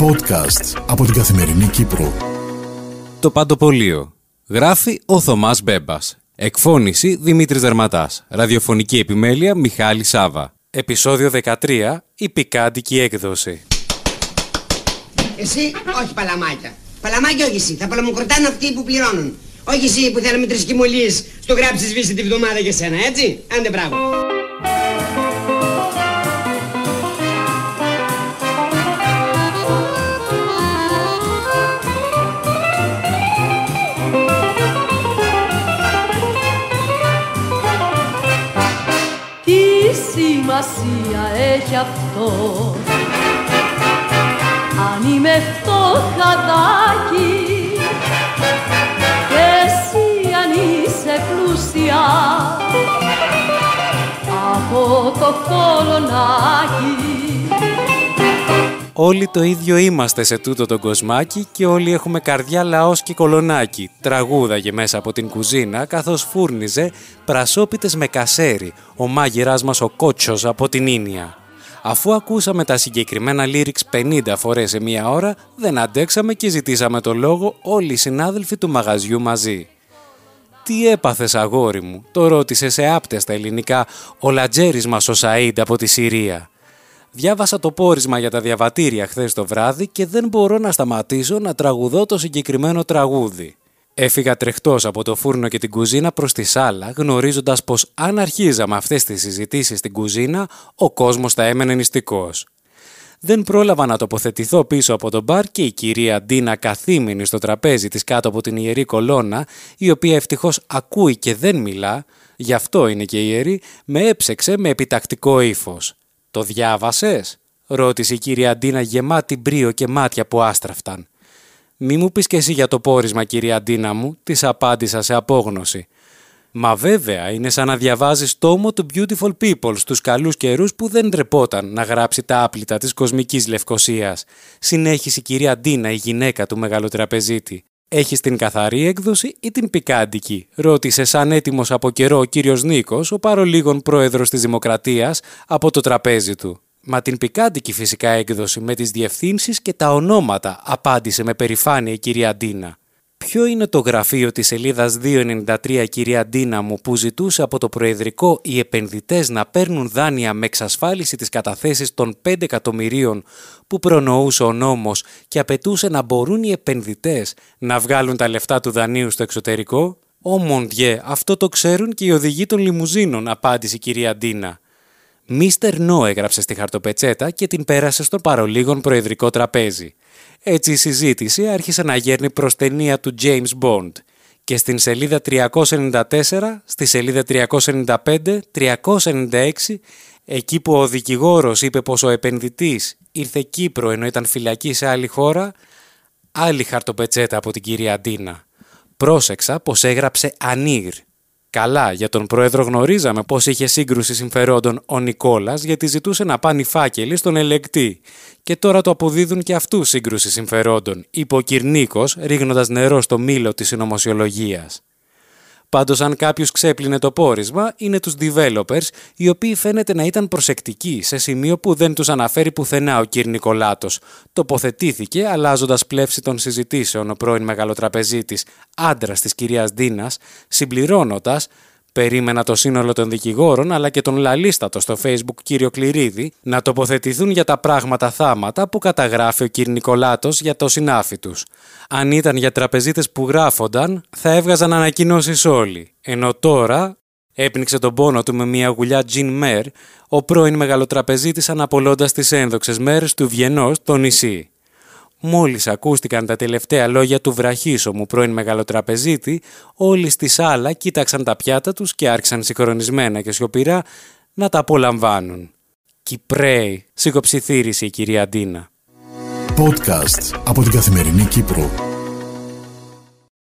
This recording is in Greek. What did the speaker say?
Podcast από την Καθημερινή Κύπρο. Το Παντοπολείο. Γράφει ο Θωμάς Μπέμπας. Εκφώνηση Δημήτρης Δερματάς. Ραδιοφωνική επιμέλεια Μιχάλη Σάβα. Επισόδιο 13. Η πικάντικη έκδοση. Εσύ, όχι παλαμάκια. Παλαμάκια όχι εσύ. Θα παλαμοκροτάνε αυτοί που πληρώνουν. Όχι εσύ που θέλαμε τρεις κοιμωλίες στο γράψεις σβήσει τη βδομάδα για σένα, έτσι; Άντε μπράβο. Σημασία έχει αυτό. Αν είμαι φτωχαδάκι Και εσύ αν είσαι πλούσια Από το κολονάκι Όλοι το ίδιο είμαστε σε τούτο τον κοσμάκι και όλοι έχουμε καρδιά λαός και κολονάκι. Τραγούδαγε μέσα από την κουζίνα καθώς φούρνιζε πρασόπιτες με κασέρι, ο μάγειράς μας ο Κότσος από την Ίνια. Αφού ακούσαμε τα συγκεκριμένα lyrics 50 φορές σε μία ώρα, δεν αντέξαμε και ζητήσαμε το λόγο όλοι οι συνάδελφοι του μαγαζιού μαζί. «Τι έπαθες αγόρι μου» το ρώτησε σε άπτια στα ελληνικά ο λατζέρης μας ο Σαΐντ από τη Συρία. Διάβασα το πόρισμα για τα διαβατήρια χθες το βράδυ και δεν μπορώ να σταματήσω να τραγουδώ το συγκεκριμένο τραγούδι. Έφυγα τρεχτός από το φούρνο και την κουζίνα προς τη σάλα, γνωρίζοντας πως αν αρχίζαμε αυτές τις συζητήσεις στην κουζίνα, ο κόσμος θα έμενε νηστικός. Δεν πρόλαβα να τοποθετηθώ πίσω από τον μπαρ και η κυρία Ντίνα καθήμενη στο τραπέζι της κάτω από την ιερή κολόνα, η οποία ευτυχώς ακούει και δεν μιλά, γι' αυτό είναι και ιερή, με έψεξε με επιτακτικό ύφος. «Το διάβασες» ρώτησε η κυρία Ντίνα γεμάτη μπρίο και μάτια που άστραφταν. «Μη μου πεις και εσύ για το πόρισμα κυρία Ντίνα μου», της απάντησα σε απόγνωση. «Μα βέβαια, είναι σαν να διαβάζεις τόμο του Beautiful People στους καλούς καιρούς που δεν τρεπόταν να γράψει τα άπλυτα της κοσμικής λευκοσίας», συνέχισε η κυρία Ντίνα, η γυναίκα του μεγαλοτραπεζίτη. «Έχεις την καθαρή έκδοση ή την πικάντικη» ρώτησε σαν έτοιμος από καιρό ο κύριος Νίκος, ο παρολίγων πρόεδρος της Δημοκρατίας, από το τραπέζι του. «Μα την πικάντικη φυσικά έκδοση με τις διευθύνσεις και τα ονόματα», απάντησε με περηφάνεια η κυρία Ντίνα. Ποιο είναι το γραφείο της σελίδας 293 κυρία Ντίνα μου που ζητούσε από το Προεδρικό οι επενδυτές να παίρνουν δάνεια με εξασφάλιση της καταθέσης των 5 εκατομμυρίων που προνοούσε ο νόμος και απαιτούσε να μπορούν οι επενδυτές να βγάλουν τα λεφτά του δανείου στο εξωτερικό; «Ω μοντιέ, αυτό το ξέρουν και οι οδηγοί των λιμουζίνων», απάντησε η κυρία Ντίνα. Μίστερ Νό έγραψε στη χαρτοπετσέτα και την πέρασε στο παρολίγων προεδρικό τραπέζι. Έτσι η συζήτηση άρχισε να γέρνει προς ταινία του James Bond και στην σελίδα 394, στη σελίδα 395, 396, εκεί που ο δικηγόρος είπε πως ο επενδυτής ήρθε Κύπρο ενώ ήταν φυλακή σε άλλη χώρα, άλλη χαρτοπετσέτα από την κυρία Αντίνα. Πρόσεξα πως έγραψε «Ανίρ» Καλά, για τον πρόεδρο γνωρίζαμε πώς είχε σύγκρουση συμφερόντων ο Νικόλας γιατί ζητούσε να πάνε οι φάκελοι στον ελεκτή. Και τώρα το αποδίδουν και αυτού σύγκρουση συμφερόντων, είπε ο Κυρνίκος, ρίχνοντας νερό στο μήλο της συνωμοσιολογίας. Πάντως, αν κάποιος ξέπλυνε το πόρισμα, είναι τους developers, οι οποίοι φαίνεται να ήταν προσεκτικοί σε σημείο που δεν τους αναφέρει πουθενά ο κ. Νικολάτος. Τοποθετήθηκε, αλλάζοντας πλεύση των συζητήσεων, ο πρώην μεγαλοτραπεζίτης, άντρας της κυρίας Ντίνα, συμπληρώνοντας Περίμενα το σύνολο των δικηγόρων αλλά και τον λαλίστατο στο facebook κύριο Κληρίδη να τοποθετηθούν για τα πράγματα θάματα που καταγράφει ο κύριο Νικολάτος για το συνάφι τους. Αν ήταν για τραπεζίτες που γράφονταν θα έβγαζαν ανακοινώσεις όλοι. Ενώ τώρα έπνιξε τον πόνο του με μια γουλιά Τζιν Μέρ ο πρώην μεγαλοτραπεζίτης αναπολώντας τις ένδοξες μέρες του Βιενός στο νησί. Μόλις ακούστηκαν τα τελευταία λόγια του βραχίσωμου πρώην μεγαλοτραπεζίτη, όλοι στη σάλα κοίταξαν τα πιάτα τους και άρχισαν συγχρονισμένα και σιωπηρά να τα απολαμβάνουν. «Κυπρέοι», σιγοψιθύρισε η κυρία Ντίνα. Podcast από την Καθημερινή Κύπρο.